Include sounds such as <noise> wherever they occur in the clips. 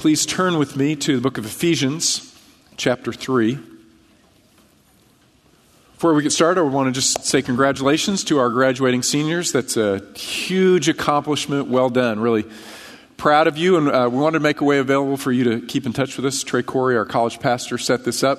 please turn with me to the book of Ephesians, chapter 3. Before we get started, I want to just say congratulations to our graduating seniors. That's a huge accomplishment. Well done. Really proud of you. And uh, we wanted to make a way available for you to keep in touch with us. Trey Corey, our college pastor, set this up.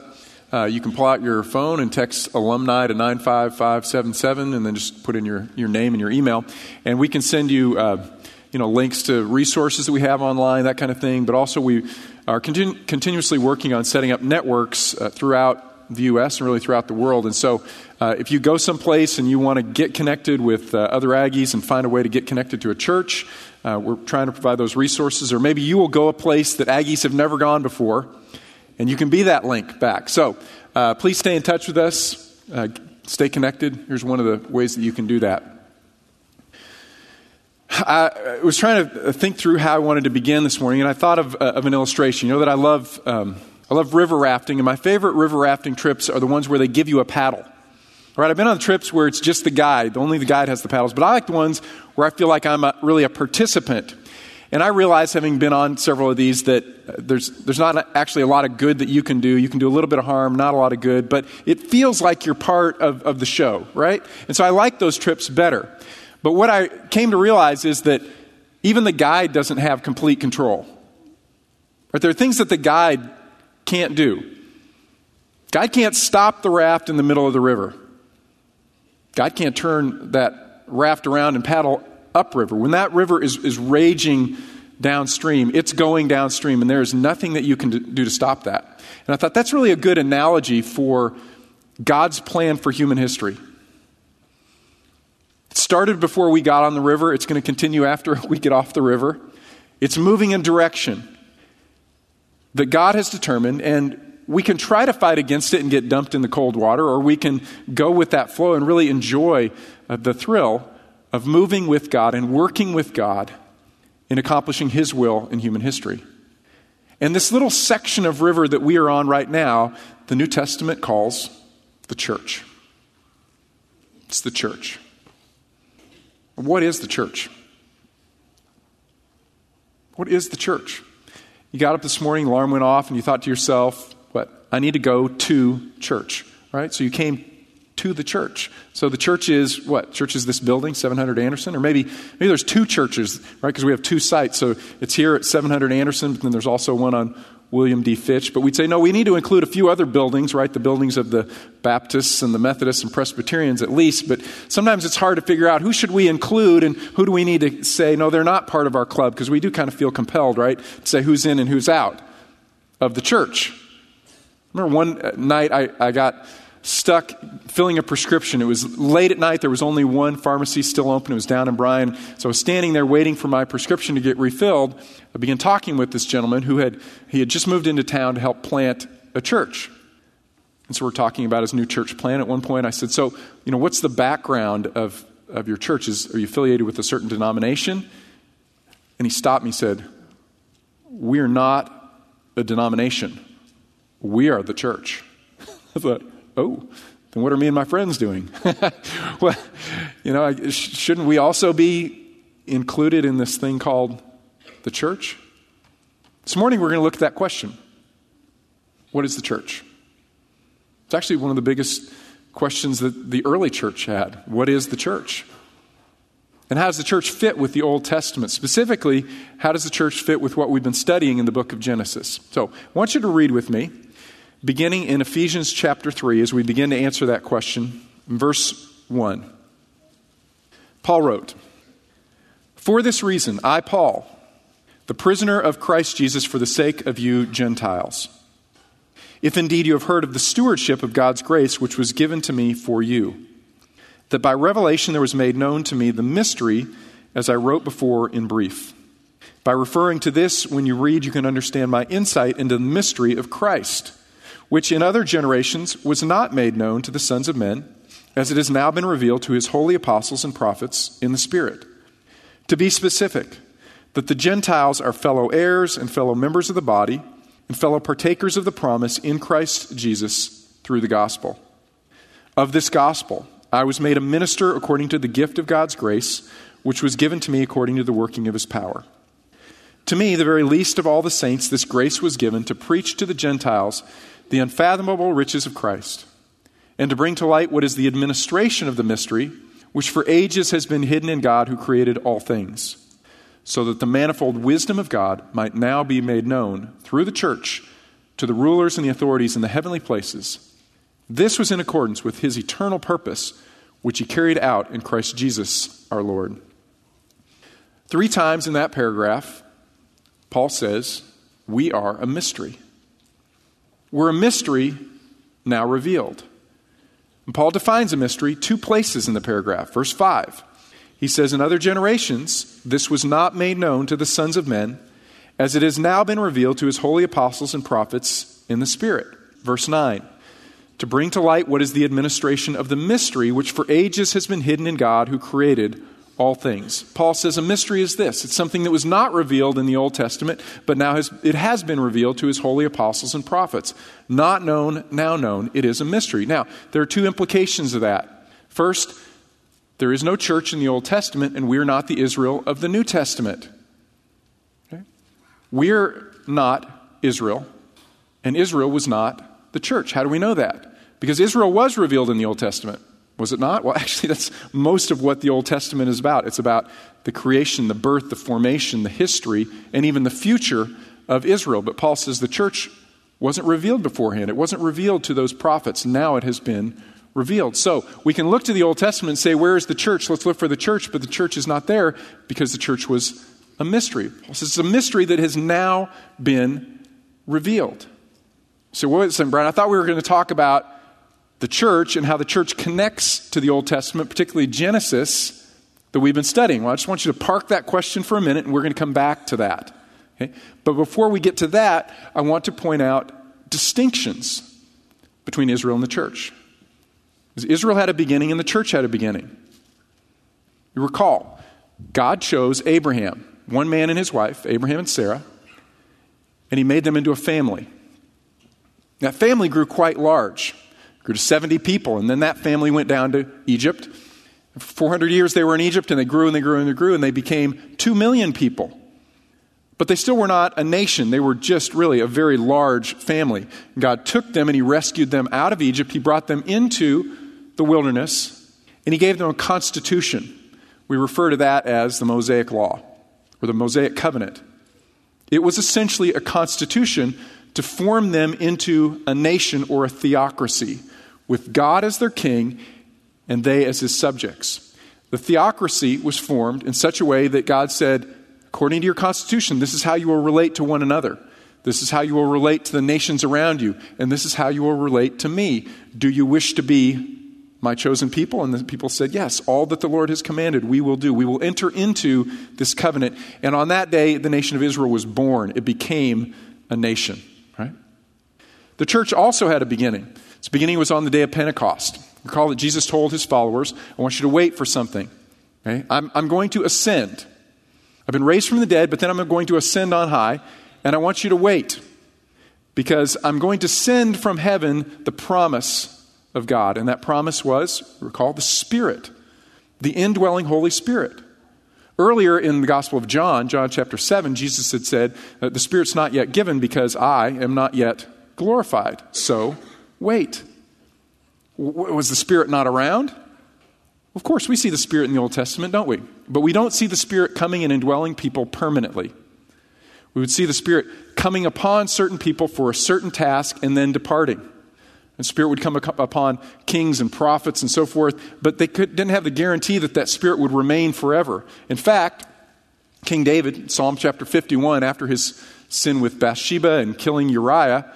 Uh, you can pull out your phone and text alumni to 95577 and then just put in your, your name and your email. And we can send you, uh, you know, links to resources that we have online, that kind of thing. But also, we are continu- continuously working on setting up networks uh, throughout the U.S. and really throughout the world. And so, uh, if you go someplace and you want to get connected with uh, other Aggies and find a way to get connected to a church, uh, we're trying to provide those resources. Or maybe you will go a place that Aggies have never gone before, and you can be that link back. So, uh, please stay in touch with us. Uh, stay connected. Here's one of the ways that you can do that. I was trying to think through how I wanted to begin this morning, and I thought of, uh, of an illustration. You know that I love um, I love river rafting, and my favorite river rafting trips are the ones where they give you a paddle. All right, I've been on trips where it's just the guide, only the guide has the paddles, but I like the ones where I feel like I'm a, really a participant. And I realize, having been on several of these, that uh, there's, there's not actually a lot of good that you can do. You can do a little bit of harm, not a lot of good, but it feels like you're part of, of the show, right? And so I like those trips better. But what I came to realize is that even the guide doesn't have complete control. Right? There are things that the guide can't do. God can't stop the raft in the middle of the river. God can't turn that raft around and paddle upriver. When that river is, is raging downstream, it's going downstream, and there is nothing that you can do to stop that. And I thought that's really a good analogy for God's plan for human history. It started before we got on the river, it's going to continue after <laughs> we get off the river. It's moving in direction that God has determined, and we can try to fight against it and get dumped in the cold water, or we can go with that flow and really enjoy uh, the thrill of moving with God and working with God in accomplishing His will in human history. And this little section of river that we are on right now, the New Testament calls the church. It's the church. What is the church? What is the church? You got up this morning, alarm went off, and you thought to yourself, what? I need to go to church, right? So you came to the church. So the church is what? Church is this building, 700 Anderson, or maybe maybe there's two churches, right? Because we have two sites. So it's here at 700 Anderson, but then there's also one on William D. Fitch. But we'd say, no, we need to include a few other buildings, right? The buildings of the Baptists and the Methodists and Presbyterians at least. But sometimes it's hard to figure out who should we include and who do we need to say, no, they're not part of our club, because we do kind of feel compelled, right? To say who's in and who's out of the church. remember one uh, night I, I got stuck filling a prescription. It was late at night. There was only one pharmacy still open. It was down in Bryan. So I was standing there waiting for my prescription to get refilled. I began talking with this gentleman who had he had just moved into town to help plant a church. And so we're talking about his new church plan. At one point I said, "So, you know, what's the background of of your church? Is, are you affiliated with a certain denomination?" And he stopped me and said, "We're not a denomination. We are the church." <laughs> I thought, oh, then what are me and my friends doing? <laughs> well, you know, shouldn't we also be included in this thing called the church? This morning we're going to look at that question. What is the church? It's actually one of the biggest questions that the early church had. What is the church? And how does the church fit with the Old Testament? Specifically, how does the church fit with what we've been studying in the book of Genesis? So, I want you to read with me beginning in Ephesians chapter 3, as we begin to answer that question, verse 1. Paul wrote, For this reason, I, Paul, the prisoner of Christ Jesus for the sake of you Gentiles, if indeed you have heard of the stewardship of God's grace which was given to me for you, that by revelation there was made known to me the mystery, as I wrote before in brief. By referring to this, when you read, you can understand my insight into the mystery of Christ which in other generations was not made known to the sons of men, as it has now been revealed to his holy apostles and prophets in the Spirit. To be specific, that the Gentiles are fellow heirs and fellow members of the body, and fellow partakers of the promise in Christ Jesus through the gospel. Of this gospel, I was made a minister according to the gift of God's grace, which was given to me according to the working of his power To me, the very least of all the saints, this grace was given to preach to the Gentiles the unfathomable riches of Christ, and to bring to light what is the administration of the mystery, which for ages has been hidden in God who created all things, so that the manifold wisdom of God might now be made known through the church to the rulers and the authorities in the heavenly places. This was in accordance with his eternal purpose, which he carried out in Christ Jesus our Lord. Three times in that paragraph, Paul says, We are a mystery. We're a mystery now revealed. And Paul defines a mystery two places in the paragraph. Verse 5, he says, In other generations, this was not made known to the sons of men, as it has now been revealed to his holy apostles and prophets in the Spirit. Verse 9, to bring to light what is the administration of the mystery which for ages has been hidden in God who created all things. Paul says a mystery is this it's something that was not revealed in the Old Testament, but now has, it has been revealed to his holy apostles and prophets. Not known, now known. It is a mystery. Now, there are two implications of that. First, there is no church in the Old Testament, and we're not the Israel of the New Testament. Okay? We're not Israel, and Israel was not the church. How do we know that? Because Israel was revealed in the Old Testament. Was it not? Well, <laughs> actually, that's most of what the Old Testament is about. It's about the creation, the birth, the formation, the history, and even the future of Israel. But Paul says the church wasn't revealed beforehand, it wasn't revealed to those prophets. Now it has been revealed. So we can look to the Old Testament and say, Where is the church? Let's look for the church. But the church is not there because the church was a mystery. Paul says it's a mystery that has now been revealed. So, a second, Brian. I thought we were going to talk about the church and how the church connects to the Old Testament, particularly Genesis, that we've been studying. Well, I just want you to park that question for a minute, and we're going to come back to that. Okay? But before we get to that, I want to point out distinctions between Israel and the church. Israel had a beginning, and the church had a beginning. You recall, God chose Abraham, one man and his wife, Abraham and Sarah, and he made them into a family. That family grew quite large grew to 70 people, and then that family went down to Egypt. For 400 years they were in Egypt, and they grew and they grew and they grew, and they became 2 million people. But they still were not a nation. They were just really a very large family. God took them and He rescued them out of Egypt. He brought them into the wilderness, and He gave them a constitution. We refer to that as the Mosaic Law or the Mosaic Covenant. It was essentially a constitution to form them into a nation or a theocracy with God as their king and they as his subjects. The theocracy was formed in such a way that God said, according to your constitution, this is how you will relate to one another. This is how you will relate to the nations around you, and this is how you will relate to me. Do you wish to be my chosen people? And the people said, Yes, all that the Lord has commanded, we will do. We will enter into this covenant. And on that day, the nation of Israel was born. It became a nation, right? The church also had a beginning. Its beginning was on the day of Pentecost. Recall that Jesus told his followers, I want you to wait for something. Okay? I'm, I'm going to ascend. I've been raised from the dead, but then I'm going to ascend on high, and I want you to wait because I'm going to send from heaven the promise of God. And that promise was, recall, the Spirit, the indwelling Holy Spirit. Earlier in the Gospel of John, John chapter 7, Jesus had said, uh, The Spirit's not yet given because I am not yet glorified. So wait. W- was the Spirit not around? Of course, we see the Spirit in the Old Testament, don't we? But we don't see the Spirit coming and indwelling people permanently. We would see the Spirit coming upon certain people for a certain task and then departing. And Spirit would come upon kings and prophets and so forth, but they could, didn't have the guarantee that that Spirit would remain forever. In fact, King David, Psalm chapter 51, after his sin with Bathsheba and killing Uriah,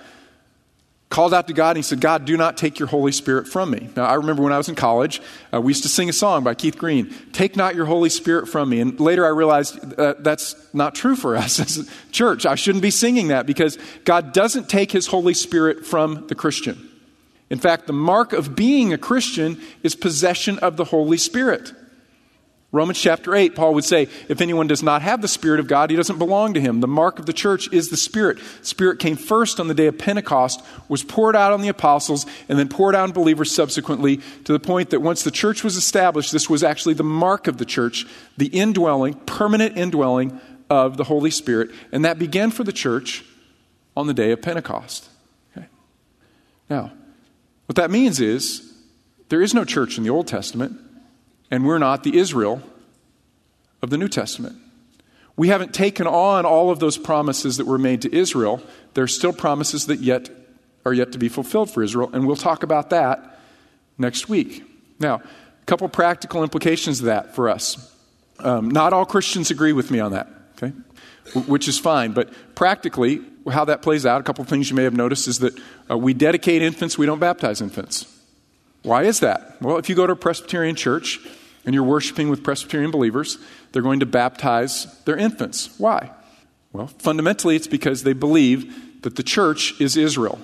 called out to God and he said, God, do not take your Holy Spirit from me. Now, I remember when I was in college, uh, we used to sing a song by Keith Green, Take Not Your Holy Spirit from Me. And later I realized uh, that's not true for us <laughs> as a church. I shouldn't be singing that because God doesn't take his Holy Spirit from the Christian. In fact, the mark of being a Christian is possession of the Holy Spirit. Romans chapter 8, Paul would say, if anyone does not have the Spirit of God, he doesn't belong to him. The mark of the church is the Spirit. Spirit came first on the day of Pentecost, was poured out on the apostles, and then poured out on believers subsequently, to the point that once the church was established, this was actually the mark of the church, the indwelling, permanent indwelling of the Holy Spirit, and that began for the church on the day of Pentecost. Okay? Now, what that means is there is no church in the Old Testament, and we're not the Israel of the New Testament. We haven't taken on all of those promises that were made to Israel. There are still promises that yet are yet to be fulfilled for Israel, and we'll talk about that next week. Now, a couple practical implications of that for us. Um, not all Christians agree with me on that, okay? Which is fine, but practically, how that plays out, a couple things you may have noticed is that uh, we dedicate infants, we don't baptize infants. Why is that? Well, if you go to a Presbyterian church and you're worshiping with Presbyterian believers, they're going to baptize their infants. Why? Well, fundamentally, it's because they believe that the church is Israel,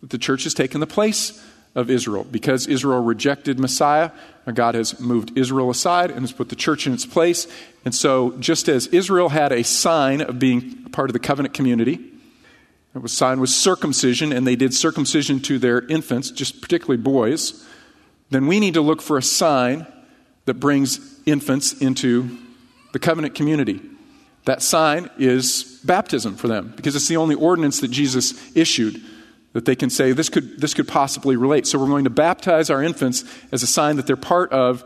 that the church has taken the place of Israel. Because Israel rejected Messiah, God has moved Israel aside and has put the church in its place. And so, just as Israel had a sign of being part of the covenant community, it was sign was circumcision, and they did circumcision to their infants, just particularly boys. Then we need to look for a sign that brings infants into the covenant community. That sign is baptism for them because it's the only ordinance that Jesus issued that they can say this could, this could possibly relate. So we're going to baptize our infants as a sign that they're part of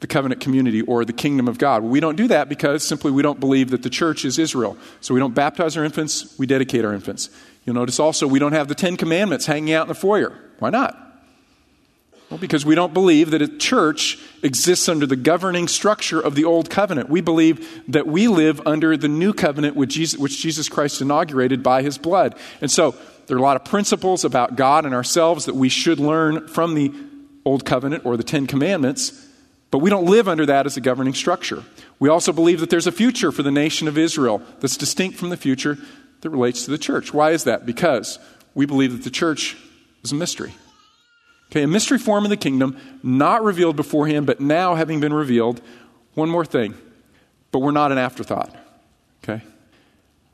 the covenant community or the kingdom of God. We don't do that because simply we don't believe that the church is Israel. So we don't baptize our infants, we dedicate our infants. You'll notice also we don't have the Ten Commandments hanging out in the foyer. Why not? Well, because we don't believe that a church exists under the governing structure of the old covenant. We believe that we live under the new covenant which Jesus, which Jesus Christ inaugurated by his blood. And so there are a lot of principles about God and ourselves that we should learn from the Old Covenant or the Ten Commandments, but we don't live under that as a governing structure. We also believe that there's a future for the nation of Israel that's distinct from the future that relates to the church. Why is that? Because we believe that the church is a mystery. Okay, a mystery form of the kingdom, not revealed beforehand, but now having been revealed. One more thing, but we're not an afterthought. Okay?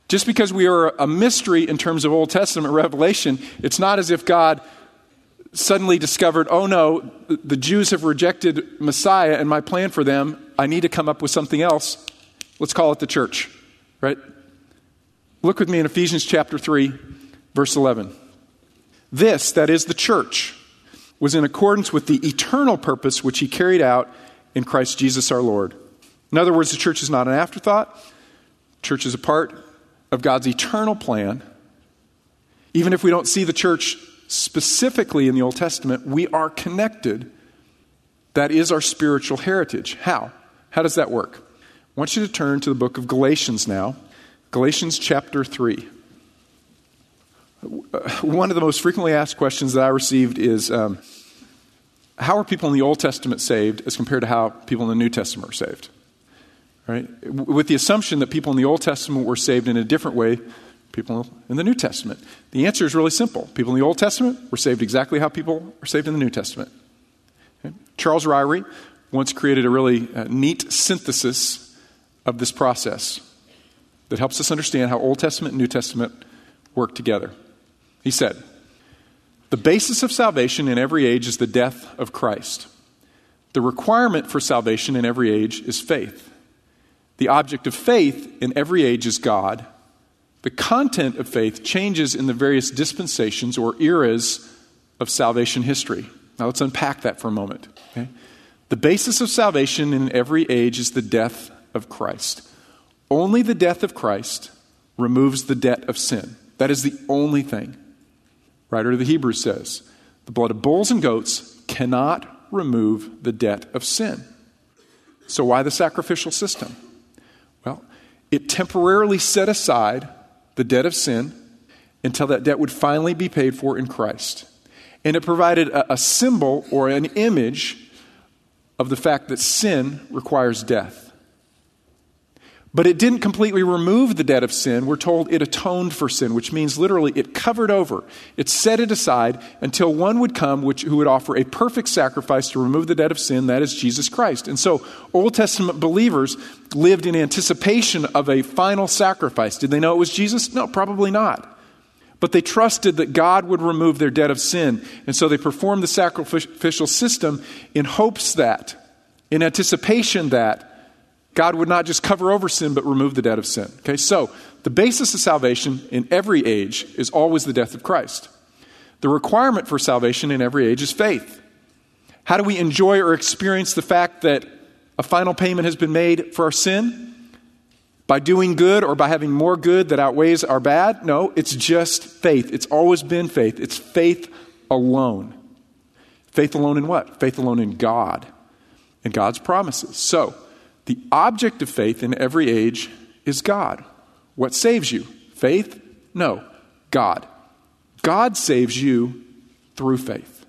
Just because we are a mystery in terms of Old Testament <laughs> revelation, it's not as if God suddenly discovered, oh no, the Jews have rejected Messiah and my plan for them. I need to come up with something else. Let's call it the church, right? Look with me in Ephesians chapter 3, verse 11. This, that is the church, was in accordance with the eternal purpose which he carried out in Christ Jesus our Lord. In other words, the church is not an afterthought. Church is a part of God's eternal plan, even if we don't see the church specifically in the Old Testament, we are connected. That is our spiritual heritage. How? How does that work? I want you to turn to the book of Galatians now, Galatians chapter 3. One of the most frequently asked questions that I received is um, How are people in the Old Testament saved as compared to how people in the New Testament are saved? Right? With the assumption that people in the Old Testament were saved in a different way people in the New Testament. The answer is really simple. People in the Old Testament were saved exactly how people are saved in the New Testament. Okay? Charles Ryrie once created a really uh, neat synthesis of this process that helps us understand how Old Testament and New Testament work together. He said, The basis of salvation in every age is the death of Christ. The requirement for salvation in every age is faith. The object of faith in every age is God. The content of faith changes in the various dispensations or eras of salvation history. Now let's unpack that for a moment. Okay? The basis of salvation in every age is the death of Christ. Only the death of Christ removes the debt of sin. That is the only thing. Writer of the Hebrews says, the blood of bulls and goats cannot remove the debt of sin. So, why the sacrificial system? Well, it temporarily set aside the debt of sin until that debt would finally be paid for in Christ. And it provided a, a symbol or an image of the fact that sin requires death. But it didn't completely remove the debt of sin. We're told it atoned for sin, which means literally it covered over. It set it aside until one would come which, who would offer a perfect sacrifice to remove the debt of sin, that is Jesus Christ. And so Old Testament believers lived in anticipation of a final sacrifice. Did they know it was Jesus? No, probably not. But they trusted that God would remove their debt of sin. And so they performed the sacrificial system in hopes that, in anticipation that, God would not just cover over sin, but remove the debt of sin. Okay, so the basis of salvation in every age is always the death of Christ. The requirement for salvation in every age is faith. How do we enjoy or experience the fact that a final payment has been made for our sin? By doing good or by having more good that outweighs our bad? No, it's just faith. It's always been faith. It's faith alone. Faith alone in what? Faith alone in God and God's promises. So, the object of faith in every age is God. What saves you? Faith? No, God. God saves you through faith.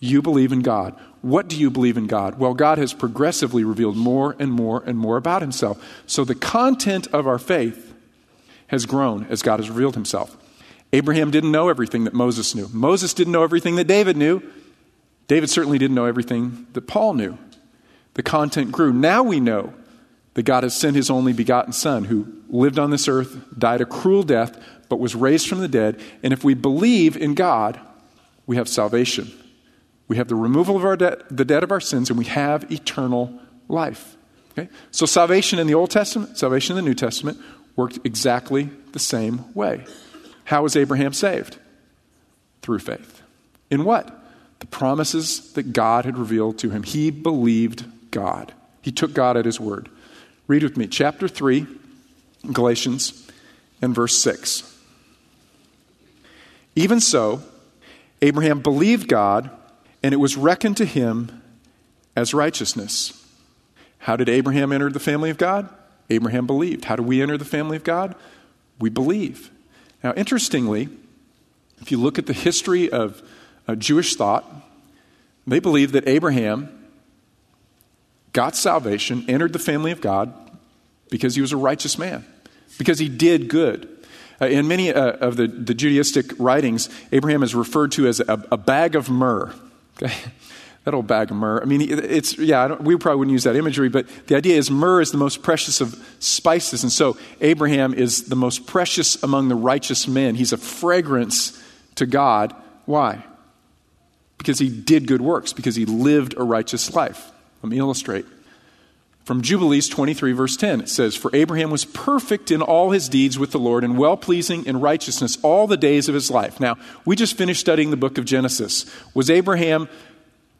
You believe in God. What do you believe in God? Well, God has progressively revealed more and more and more about himself. So the content of our faith has grown as God has revealed himself. Abraham didn't know everything that Moses knew. Moses didn't know everything that David knew. David certainly didn't know everything that Paul knew. The content grew. Now we know that God has sent his only begotten Son who lived on this earth, died a cruel death, but was raised from the dead. And if we believe in God, we have salvation. We have the removal of our debt, the debt of our sins, and we have eternal life. Okay? So salvation in the Old Testament, salvation in the New Testament worked exactly the same way. How was Abraham saved? Through faith. In what? The promises that God had revealed to him. He believed God. He took God at his word. Read with me, chapter 3, Galatians, and verse 6. Even so, Abraham believed God and it was reckoned to him as righteousness. How did Abraham enter the family of God? Abraham believed. How do we enter the family of God? We believe. Now, interestingly, if you look at the history of uh, Jewish thought, they believe that Abraham got salvation, entered the family of God because he was a righteous man, because he did good. Uh, in many uh, of the, the Judaistic writings, Abraham is referred to as a, a bag of myrrh. Okay? <laughs> That old bag of myrrh. I mean, it's, yeah, we probably wouldn't use that imagery, but the idea is myrrh is the most precious of spices. And so Abraham is the most precious among the righteous men. He's a fragrance to God. Why? Because he did good works, because he lived a righteous life. Let me illustrate. From Jubilees 23, verse 10, it says, For Abraham was perfect in all his deeds with the Lord and well pleasing in righteousness all the days of his life. Now, we just finished studying the book of Genesis. Was Abraham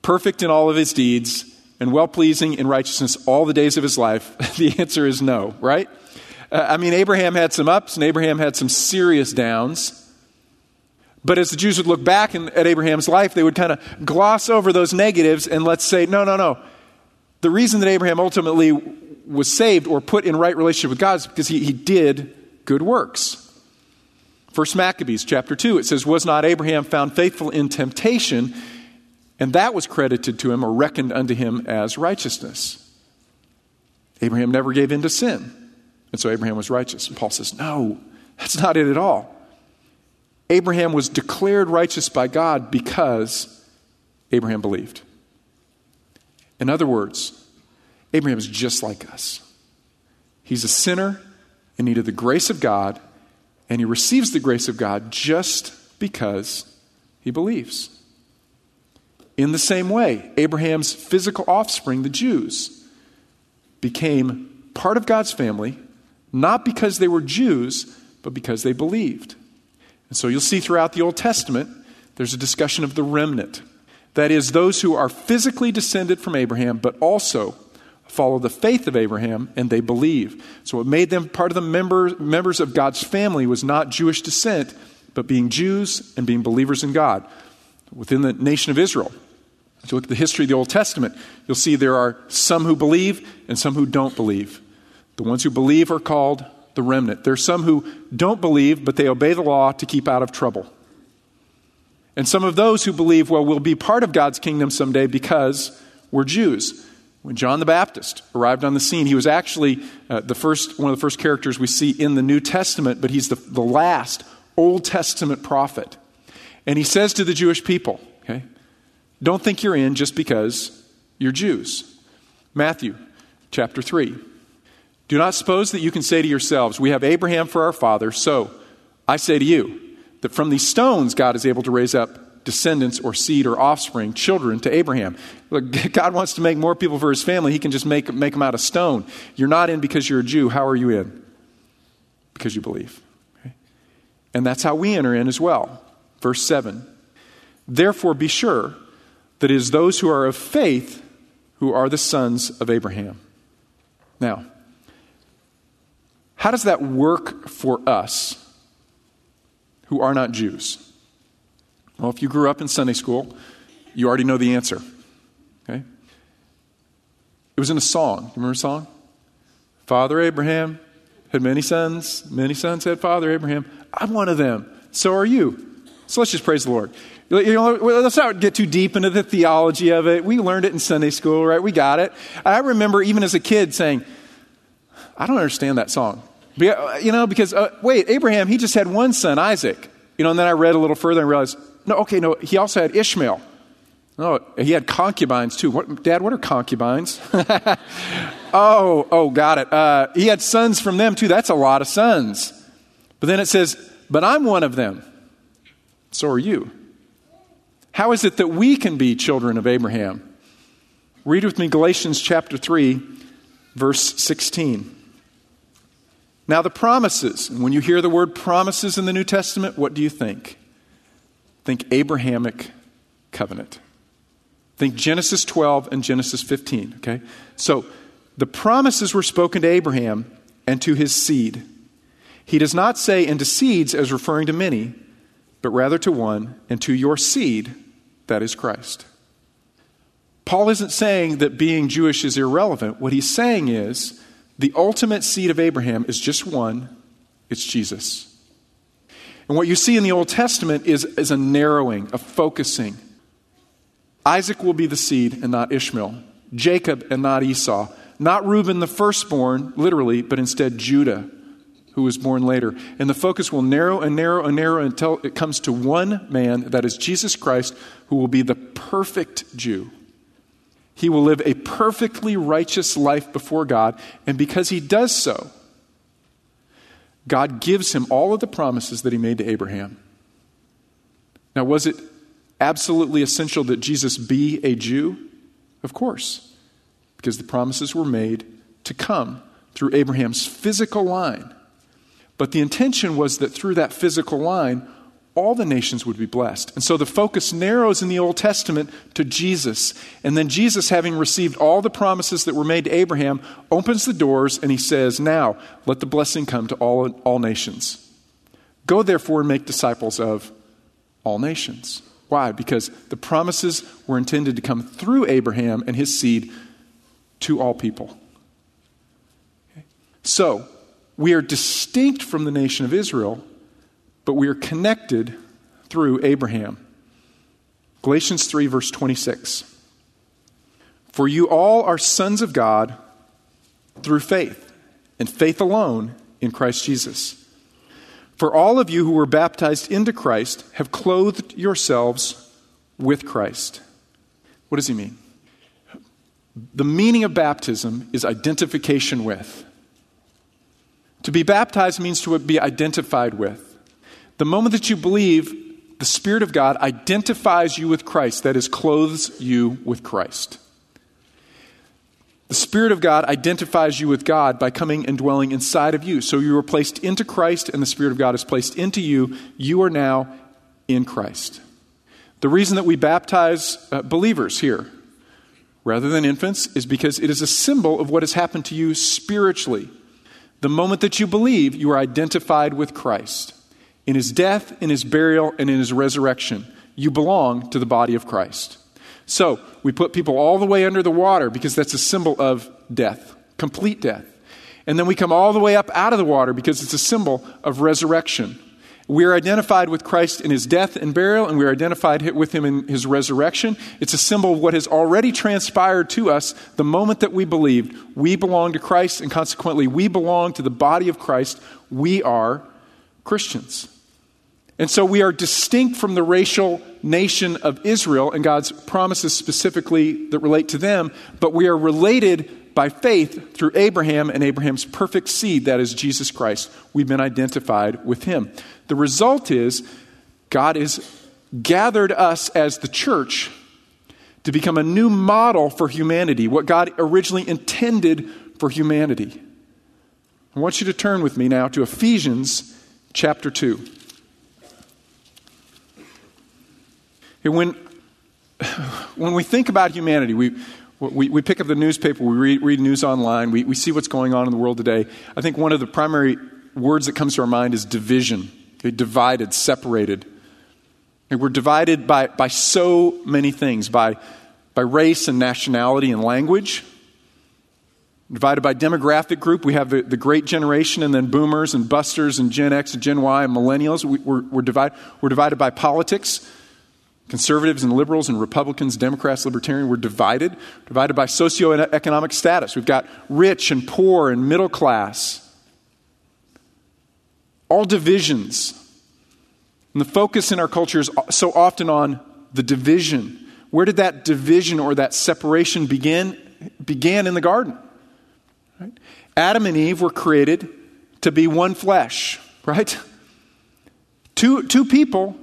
perfect in all of his deeds and well pleasing in righteousness all the days of his life? <laughs> the answer is no, right? Uh, I mean, Abraham had some ups and Abraham had some serious downs. But as the Jews would look back in, at Abraham's life, they would kind of gloss over those negatives and let's say, no, no, no. The reason that Abraham ultimately was saved or put in right relationship with God is because he, he did good works. First Maccabees chapter 2, it says, Was not Abraham found faithful in temptation? And that was credited to him or reckoned unto him as righteousness. Abraham never gave in to sin. And so Abraham was righteous. And Paul says, No, that's not it at all. Abraham was declared righteous by God because Abraham believed. In other words, Abraham is just like us. He's a sinner in need of the grace of God, and he receives the grace of God just because he believes. In the same way, Abraham's physical offspring, the Jews, became part of God's family, not because they were Jews, but because they believed. And so you'll see throughout the Old Testament, there's a discussion of the remnant. That is, those who are physically descended from Abraham, but also follow the faith of Abraham and they believe. So, what made them part of the member, members of God's family was not Jewish descent, but being Jews and being believers in God within the nation of Israel. If you look at the history of the Old Testament, you'll see there are some who believe and some who don't believe. The ones who believe are called the remnant. There are some who don't believe, but they obey the law to keep out of trouble. And some of those who believe, well, we'll be part of God's kingdom someday because we're Jews. When John the Baptist arrived on the scene, he was actually uh, the first, one of the first characters we see in the New Testament, but he's the, the last Old Testament prophet. And he says to the Jewish people, okay, don't think you're in just because you're Jews. Matthew chapter 3. Do not suppose that you can say to yourselves, We have Abraham for our father, so I say to you that from these stones God is able to raise up descendants or seed or offspring, children to Abraham. Look, <laughs> God wants to make more people for his family. He can just make, make them out of stone. You're not in because you're a Jew. How are you in? Because you believe. Okay? And that's how we enter in as well. Verse 7 Therefore, be sure that it is those who are of faith who are the sons of Abraham. Now, how does that work for us who are not Jews? Well, if you grew up in Sunday school, you already know the answer. Okay? It was in a song. You remember a song? Father Abraham had many sons. Many sons had Father Abraham. I'm one of them. So are you. So let's just praise the Lord. You know, let's not get too deep into the theology of it. We learned it in Sunday school, right? We got it. I remember even as a kid saying, I don't understand that song. You know, because, uh, wait, Abraham, he just had one son, Isaac. You know, and then I read a little further and realized, no, okay, no, he also had Ishmael. No, he had concubines too. What, Dad, what are concubines? <laughs> oh, oh, got it. Uh, he had sons from them too. That's a lot of sons. But then it says, but I'm one of them. So are you. How is it that we can be children of Abraham? Read with me Galatians chapter 3, verse 16. Now, the promises, and when you hear the word promises in the New Testament, what do you think? Think Abrahamic covenant. Think Genesis 12 and Genesis 15, okay? So, the promises were spoken to Abraham and to his seed. He does not say into seeds as referring to many, but rather to one, and to your seed, that is Christ. Paul isn't saying that being Jewish is irrelevant. What he's saying is the ultimate seed of Abraham is just one it's Jesus. And what you see in the Old Testament is, is a narrowing, a focusing. Isaac will be the seed and not Ishmael, Jacob and not Esau, not Reuben the firstborn, literally, but instead Judah who was born later. And the focus will narrow and narrow and narrow until it comes to one man, that is Jesus Christ, who will be the perfect Jew. He will live a perfectly righteous life before God, and because he does so, God gives him all of the promises that he made to Abraham. Now, was it absolutely essential that Jesus be a Jew? Of course, because the promises were made to come through Abraham's physical line but the intention was that through that physical line, all the nations would be blessed. And so the focus narrows in the Old Testament to Jesus. And then Jesus, having received all the promises that were made to Abraham, opens the doors and he says, Now, let the blessing come to all, all nations. Go therefore and make disciples of all nations. Why? Because the promises were intended to come through Abraham and his seed to all people. Okay. So, we are distinct from the nation of Israel, but we are connected through Abraham. Galatians 3, verse 26. For you all are sons of God through faith, and faith alone in Christ Jesus. For all of you who were baptized into Christ have clothed yourselves with Christ. What does he mean? The meaning of baptism is identification with. To be baptized means to be identified with. The moment that you believe, the Spirit of God identifies you with Christ, that is, clothes you with Christ. The Spirit of God identifies you with God by coming and dwelling inside of you. So you are placed into Christ, and the Spirit of God is placed into you. You are now in Christ. The reason that we baptize uh, believers here, rather than infants, is because it is a symbol of what has happened to you spiritually. The moment that you believe, you are identified with Christ. In his death, in his burial, and in his resurrection, you belong to the body of Christ. So, we put people all the way under the water because that's a symbol of death, complete death. And then we come all the way up out of the water because it's a symbol of resurrection. We are identified with Christ in his death and burial, and we are identified with him in his resurrection. It's a symbol of what has already transpired to us the moment that we believed. We belong to Christ, and consequently, we belong to the body of Christ. We are Christians. And so we are distinct from the racial nation of Israel and God's promises specifically that relate to them, but we are related by faith through Abraham and Abraham's perfect seed, that is Jesus Christ. We've been identified with him. The result is God has gathered us as the church to become a new model for humanity, what God originally intended for humanity. I want you to turn with me now to Ephesians chapter 2. When, when we think about humanity, we, we, we pick up the newspaper, we read, read news online, we, we see what's going on in the world today. I think one of the primary words that comes to our mind is division. Okay, divided, separated. And we're divided by, by so many things by by race and nationality and language. Divided by demographic group, we have the, the great generation and then boomers and busters and Gen X and Gen Y and millennials. We, we're, we're, divide, we're divided by politics. Conservatives and liberals and Republicans, Democrats, Libertarian, we're divided. Divided by socioeconomic status. We've got rich and poor and middle class. All divisions. And the focus in our culture is so often on the division where did that division or that separation begin? began in the garden. Right? Adam and Eve were created to be one flesh, right? Two, two people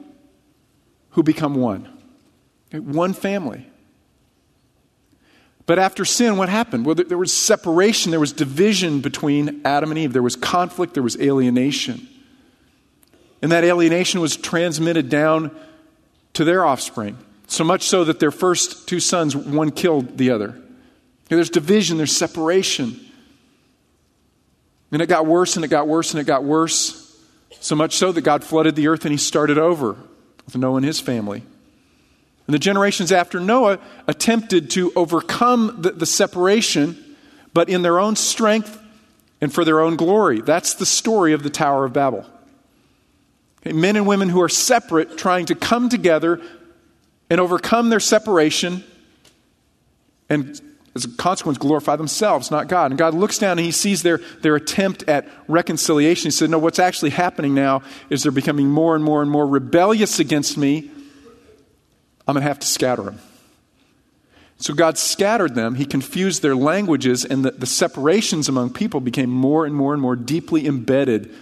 who become one, one family. But after sin, what happened? Well, there was separation, there was division between Adam and Eve, there was conflict, there was alienation. And that alienation was transmitted down to their offspring. So much so that their first two sons, one killed the other. There's division, there's separation. And it got worse and it got worse and it got worse. So much so that God flooded the earth and he started over with Noah and his family. And the generations after Noah attempted to overcome the, the separation, but in their own strength and for their own glory. That's the story of the Tower of Babel. Okay, men and women who are separate trying to come together and overcome their separation and as a consequence glorify themselves not god. And god looks down and he sees their, their attempt at reconciliation. He said no what's actually happening now is they're becoming more and more and more rebellious against me. I'm going to have to scatter them so god scattered them. He confused their languages and the, the separations among people became more and more and more deeply embedded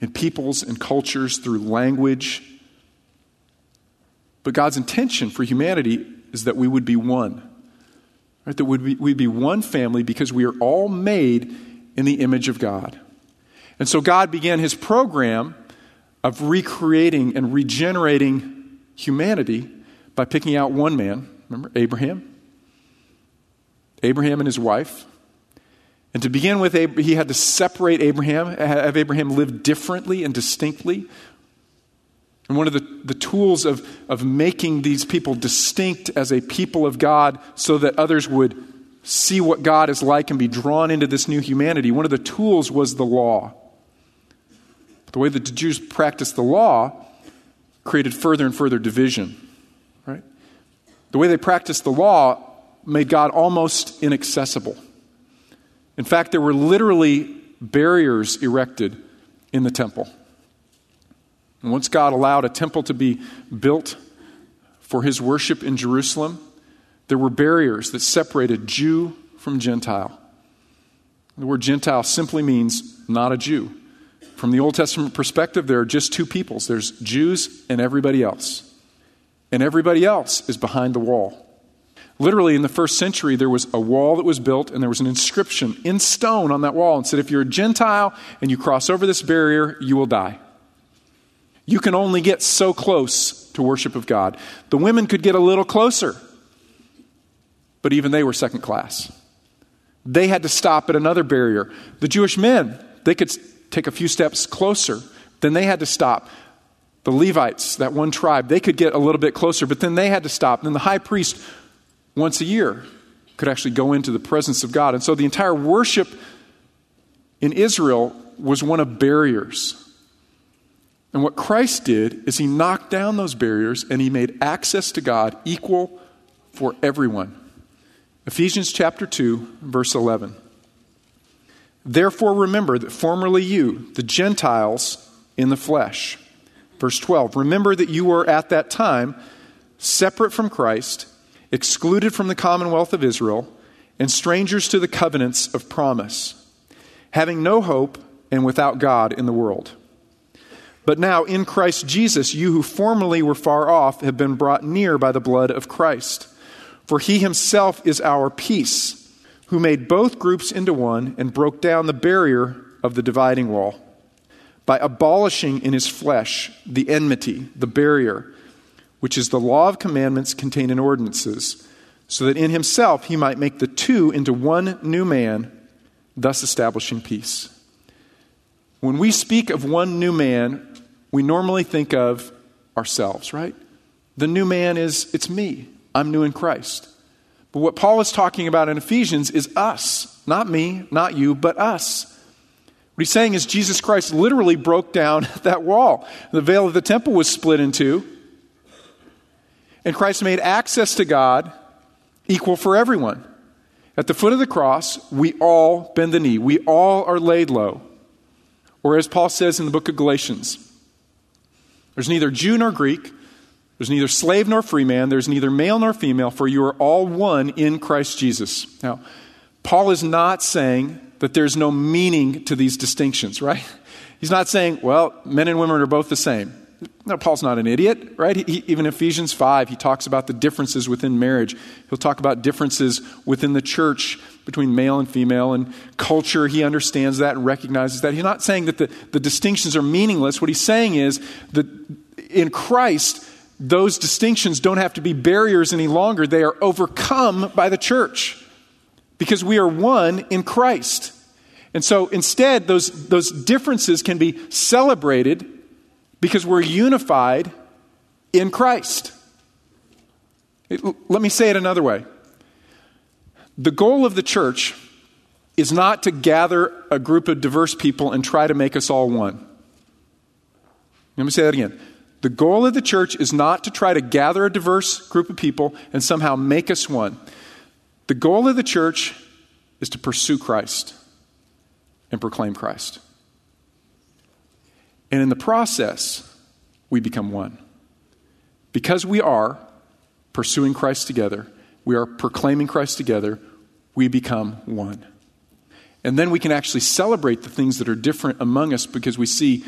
in peoples and cultures through language. But God's intention for humanity is that we would be one. Right? That we'd be, we'd be one family because we are all made in the image of God. And so God began his program of recreating and regenerating humanity by picking out one man. Remember, Abraham? Abraham and his wife. And to begin with, he had to separate Abraham, have Abraham live differently and distinctly and one of the, the tools of, of making these people distinct as a people of God so that others would see what God is like and be drawn into this new humanity, one of the tools was the law. The way that the Jews practiced the law created further and further division. Right? The way they practiced the law made God almost inaccessible. In fact, there were literally barriers erected in the temple. Once God allowed a temple to be built for his worship in Jerusalem, there were barriers that separated Jew from Gentile. The word Gentile simply means not a Jew. From the Old Testament perspective, there are just two peoples there's Jews and everybody else. And everybody else is behind the wall. Literally, in the first century, there was a wall that was built, and there was an inscription in stone on that wall and said, If you're a Gentile and you cross over this barrier, you will die. You can only get so close to worship of God. The women could get a little closer, but even they were second class. They had to stop at another barrier. The Jewish men, they could take a few steps closer, then they had to stop. The Levites, that one tribe, they could get a little bit closer, but then they had to stop. Then the high priest, once a year, could actually go into the presence of God. And so the entire worship in Israel was one of barriers. And what Christ did is he knocked down those barriers and he made access to God equal for everyone. Ephesians chapter 2, verse 11. Therefore, remember that formerly you, the Gentiles in the flesh, verse 12, remember that you were at that time separate from Christ, excluded from the commonwealth of Israel, and strangers to the covenants of promise, having no hope and without God in the world. But now, in Christ Jesus, you who formerly were far off have been brought near by the blood of Christ. For he himself is our peace, who made both groups into one and broke down the barrier of the dividing wall by abolishing in his flesh the enmity, the barrier, which is the law of commandments contained in ordinances, so that in himself he might make the two into one new man, thus establishing peace. When we speak of one new man, we normally think of ourselves, right? The new man is, it's me. I'm new in Christ. But what Paul is talking about in Ephesians is us. Not me, not you, but us. What he's saying is Jesus Christ literally broke down <laughs> that wall. The veil of the temple was split in two. And Christ made access to God equal for everyone. At the foot of the cross, we all bend the knee. We all are laid low. Or as Paul says in the book of Galatians, there's neither Jew nor Greek, there's neither slave nor free man, there's neither male nor female, for you are all one in Christ Jesus. Now, Paul is not saying that there's no meaning to these distinctions, right? He's not saying, well, men and women are both the same. No, Paul's not an idiot, right? He, even Ephesians 5, he talks about the differences within marriage. He'll talk about differences within the church between male and female and culture. He understands that and recognizes that. He's not saying that the, the distinctions are meaningless. What he's saying is that in Christ, those distinctions don't have to be barriers any longer. They are overcome by the church because we are one in Christ. And so instead, those, those differences can be celebrated because we're unified in Christ. Let me say it another way. The goal of the church is not to gather a group of diverse people and try to make us all one. Let me say that again. The goal of the church is not to try to gather a diverse group of people and somehow make us one. The goal of the church is to pursue Christ and proclaim Christ. And in the process, we become one. Because we are pursuing Christ together, we are proclaiming Christ together, we become one. And then we can actually celebrate the things that are different among us because we see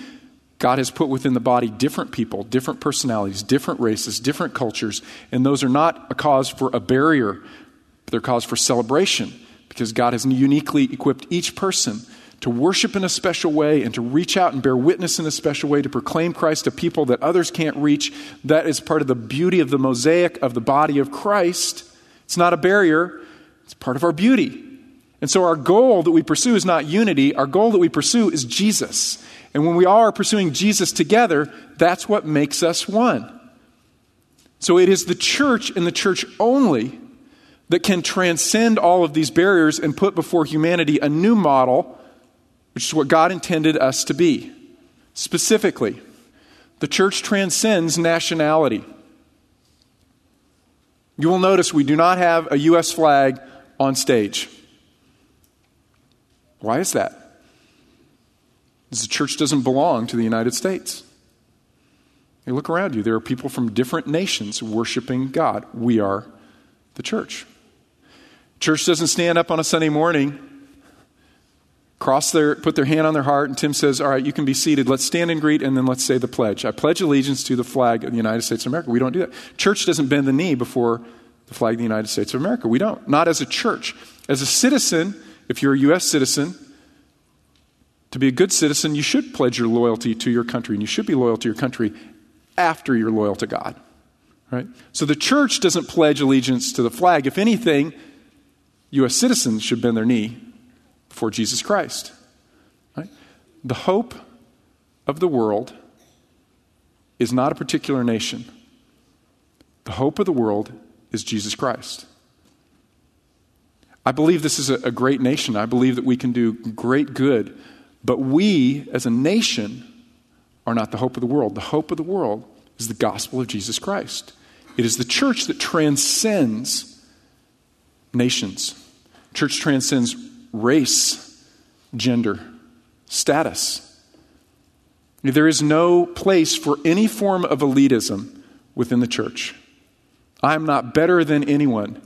God has put within the body different people, different personalities, different races, different cultures, and those are not a cause for a barrier, but they're cause for celebration because God has uniquely equipped each person to worship in a special way and to reach out and bear witness in a special way, to proclaim Christ to people that others can't reach. That is part of the beauty of the mosaic of the body of Christ. It's not a barrier, it's part of our beauty. And so, our goal that we pursue is not unity, our goal that we pursue is Jesus. And when we all are pursuing Jesus together, that's what makes us one. So, it is the church and the church only that can transcend all of these barriers and put before humanity a new model which is what God intended us to be. Specifically, the church transcends nationality. You will notice we do not have a U.S. flag on stage. Why is that? Because the church doesn't belong to the United States. You look around you, there are people from different nations worshiping God. We are the church. Church doesn't stand up on a Sunday morning cross their, put their hand on their heart, and Tim says, All right, you can be seated. Let's stand and greet, and then let's say the pledge. I pledge allegiance to the flag of the United States of America. We don't do that. Church doesn't bend the knee before the flag of the United States of America. We don't. Not as a church. As a citizen, if you're a U.S. citizen, to be a good citizen, you should pledge your loyalty to your country, and you should be loyal to your country after you're loyal to God. Right? So the church doesn't pledge allegiance to the flag. If anything, U.S. citizens should bend their knee for Jesus Christ. Right? The hope of the world is not a particular nation. The hope of the world is Jesus Christ. I believe this is a, a great nation. I believe that we can do great good. But we, as a nation, are not the hope of the world. The hope of the world is the gospel of Jesus Christ. It is the church that transcends nations. Church transcends race, gender, status. There is no place for any form of elitism within the church. I am not better than anyone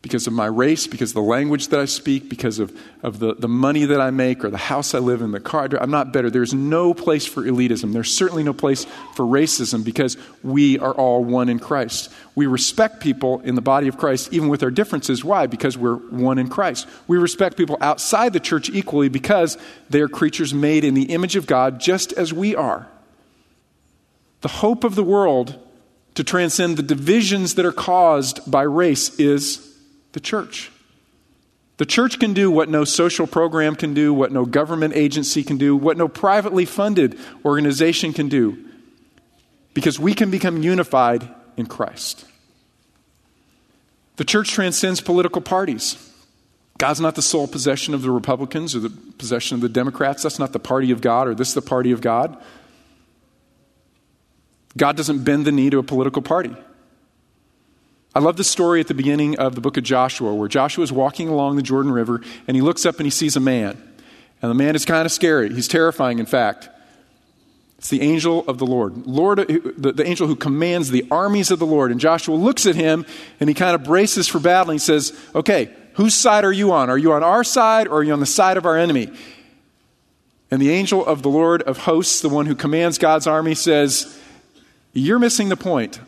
because of my race, because of the language that I speak, because of, of the, the money that I make or the house I live in, the car I drive. I'm not better. There's no place for elitism. There's certainly no place for racism because we are all one in Christ. We respect people in the body of Christ even with our differences. Why? Because we're one in Christ. We respect people outside the church equally because they are creatures made in the image of God just as we are. The hope of the world to transcend the divisions that are caused by race is the church. The church can do what no social program can do, what no government agency can do, what no privately funded organization can do, because we can become unified in Christ. The church transcends political parties. God's not the sole possession of the Republicans or the possession of the Democrats. That's not the party of God or this is the party of God. God doesn't bend the knee to a political party. I love the story at the beginning of the book of Joshua where Joshua is walking along the Jordan River and he looks up and he sees a man. And the man is kind of scary. He's terrifying, in fact. It's the angel of the Lord. Lord the, the angel who commands the armies of the Lord. And Joshua looks at him and he kind of braces for battle and he says, Okay, whose side are you on? Are you on our side or are you on the side of our enemy? And the angel of the Lord of hosts, the one who commands God's army, says, You're missing the point.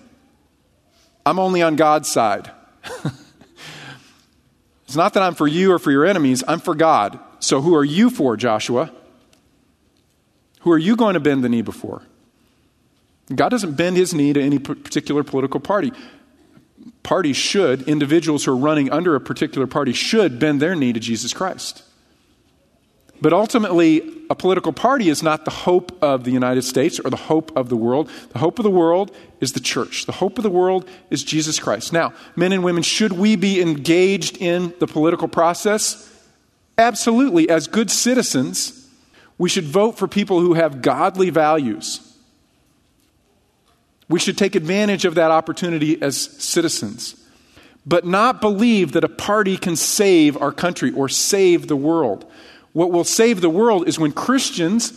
I'm only on God's side. <laughs> it's not that I'm for you or for your enemies, I'm for God. So who are you for, Joshua? Who are you going to bend the knee before? God doesn't bend his knee to any particular political party. Parties should, individuals who are running under a particular party should bend their knee to Jesus Christ. But ultimately, a political party is not the hope of the United States or the hope of the world. The hope of the world is the church. The hope of the world is Jesus Christ. Now, men and women, should we be engaged in the political process? Absolutely. As good citizens, we should vote for people who have godly values. We should take advantage of that opportunity as citizens, but not believe that a party can save our country or save the world. What will save the world is when Christians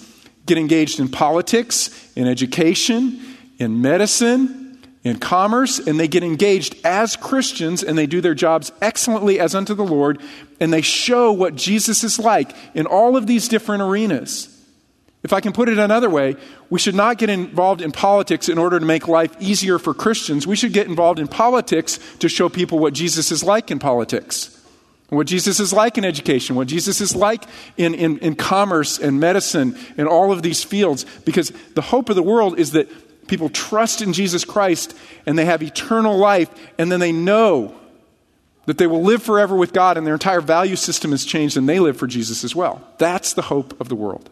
get engaged in politics, in education, in medicine, in commerce, and they get engaged as Christians and they do their jobs excellently as unto the Lord, and they show what Jesus is like in all of these different arenas. If I can put it another way, we should not get involved in politics in order to make life easier for Christians. We should get involved in politics to show people what Jesus is like in politics what Jesus is like in education, what Jesus is like in, in, in commerce and medicine and all of these fields. Because the hope of the world is that people trust in Jesus Christ and they have eternal life, and then they know that they will live forever with God and their entire value system has changed and they live for Jesus as well. That's the hope of the world.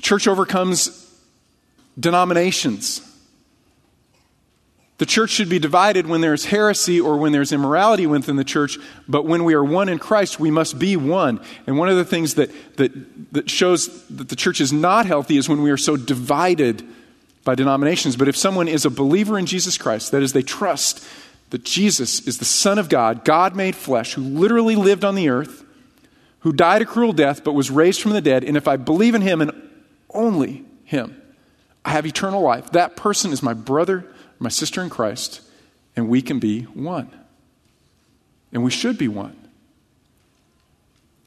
Church overcomes denominations. The church should be divided when there's heresy or when there's immorality within the church, but when we are one in Christ, we must be one. And one of the things that, that, that shows that the church is not healthy is when we are so divided by denominations. But if someone is a believer in Jesus Christ, that is, they trust that Jesus is the Son of God, God made flesh, who literally lived on the earth, who died a cruel death but was raised from the dead, and if I believe in him and only him, I have eternal life. That person is my brother my sister in Christ, and we can be one. And we should be one.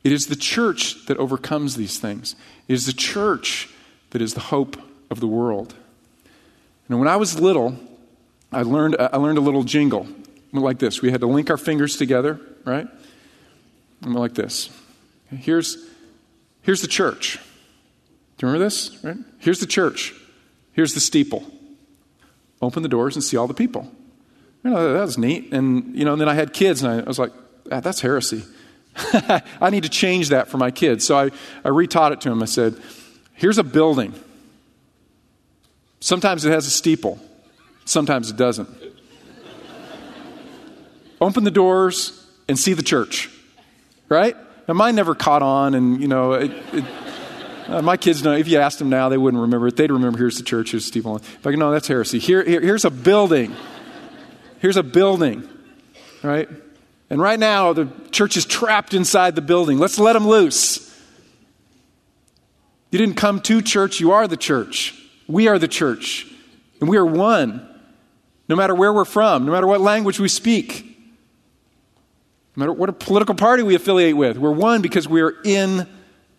It is the church that overcomes these things. It is the church that is the hope of the world. And when I was little, I learned, I learned a little jingle. like this. We had to link our fingers together, right? And like this. Here's, here's the church. Do you remember this? Right? Here's the church. Here's the steeple open the doors and see all the people. You know, that was neat. And, you know, and then I had kids, and I, was like, ah, that's heresy. <laughs> I need to change that for my kids. So I, I retaught it to them. I said, here's a building. Sometimes it has a steeple, sometimes it doesn't. <laughs> Open the doors and see the church, right? Now, mine never caught on, and, you know, it, it uh, my kids know, if you asked them now, they wouldn't remember it. They'd remember here's the church, here's the steeple. Like, no, that's heresy. Here, here, here's a building. Here's a building, right? And right now, the church is trapped inside the building. Let's let them loose. You didn't come to church, you are the church. We are the church. And we are one, no matter where we're from, no matter what language we speak. No matter what political party we affiliate with, we're one because we are in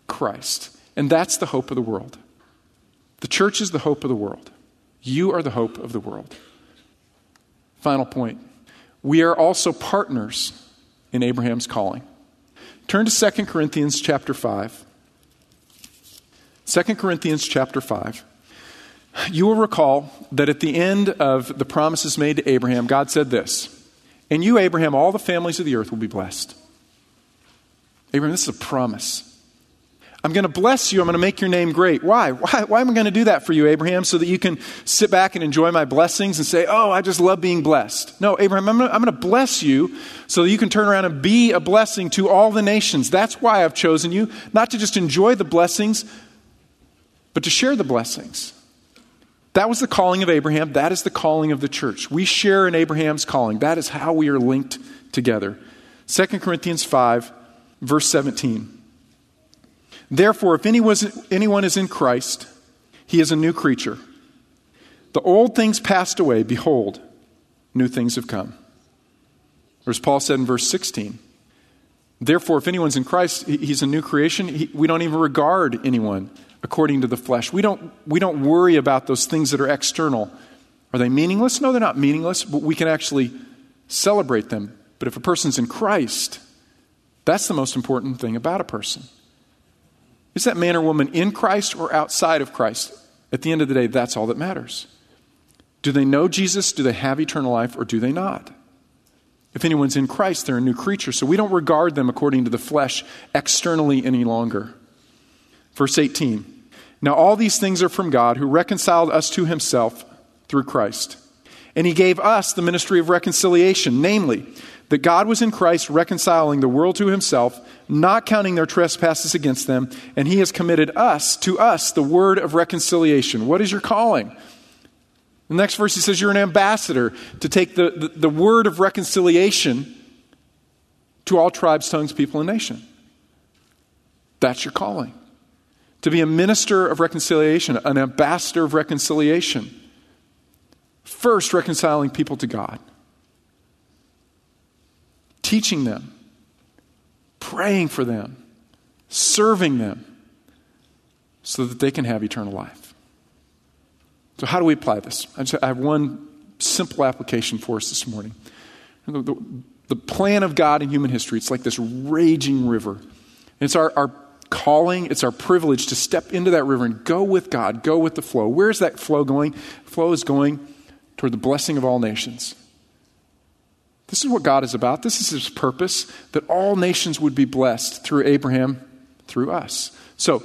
Christ. And that's the hope of the world. The church is the hope of the world. You are the hope of the world. Final point. We are also partners in Abraham's calling. Turn to 2 Corinthians chapter 5. 2 Corinthians chapter 5. You will recall that at the end of the promises made to Abraham, God said this And you, Abraham, all the families of the earth will be blessed. Abraham, this is a promise. I'm going to bless you. I'm going to make your name great. Why? <laughs> Why, why am I going to do that for you, Abraham? So that you can sit back and enjoy my blessings and say, oh, I just love being blessed. No, Abraham, I'm going, to, I'm going to bless you so that you can turn around and be a blessing to all the nations. That's why I've chosen you, not to just enjoy the blessings, but to share the blessings. That was the calling of Abraham. That is the calling of the church. We share in Abraham's calling. That is how we are linked together. 2 Corinthians 5, verse 17. Therefore, if anyone is in Christ, he is a new creature. The old things passed away. Behold, new things have come. Or as Paul said in verse 16, Therefore, if anyone's in Christ, he's a new creation. He, we don't even regard anyone according to the flesh. We don't, we don't worry about those things that are external. Are they meaningless? No, they're not meaningless, but we can actually celebrate them. But if a person's in Christ, that's the most important thing about a person. Is that man or woman in Christ or outside of Christ? At the end of the day, that's all that matters. Do they know Jesus? Do they have eternal life? Or do they not? If anyone's in Christ, they're a new creature. So we don't regard them according to the flesh externally any longer. Verse 18 Now all these things are from God who reconciled us to himself through Christ. And he gave us the ministry of reconciliation, namely, that God was in Christ reconciling the world to himself, not counting their trespasses against them, and he has committed us, to us, the word of reconciliation. What is your calling? The next verse he says, You're an ambassador to take the, the, the word of reconciliation to all tribes, tongues, people, and nation. That's your calling. To be a minister of reconciliation, an ambassador of reconciliation. First, reconciling people to God teaching them, praying for them, serving them, so that they can have eternal life. So, how do we apply this? I have one simple application for us this morning. The, the, the plan of God in human history, it's like this raging river. It's our, our calling, it's our privilege to step into that river and go with God, go with the flow. Where's that flow going? Flow is going toward the blessing of all nations. This is what God is about. This is his purpose that all nations would be blessed through Abraham, through us. So,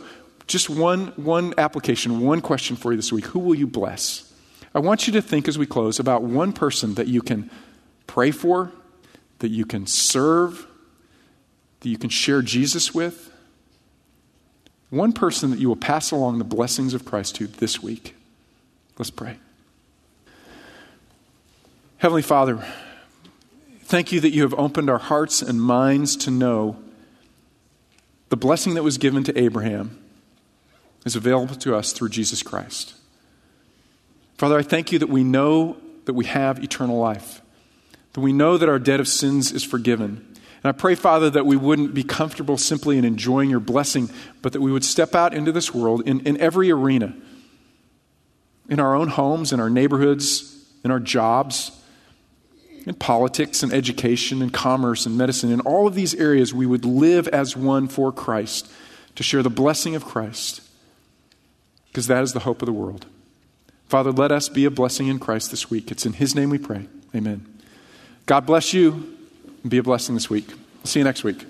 just one, one application, one question for you this week. Who will you bless? I want you to think as we close about one person that you can pray for, that you can serve, that you can share Jesus with. One person that you will pass along the blessings of Christ to this week. Let's pray. Heavenly Father, Thank you that you have opened our hearts and minds to know the blessing that was given to Abraham is available to us through Jesus Christ. Father, I thank you that we know that we have eternal life, that we know that our debt of sins is forgiven. And I pray, Father, that we wouldn't be comfortable simply in enjoying your blessing, but that we would step out into this world in, in every arena, in our own homes, in our neighborhoods, in our jobs, in politics and education and commerce and medicine, in all of these areas, we would live as one for Christ to share the blessing of Christ, because that is the hope of the world. Father, let us be a blessing in Christ this week. It's in His name we pray. Amen. God bless you and be a blessing this week. See you next week.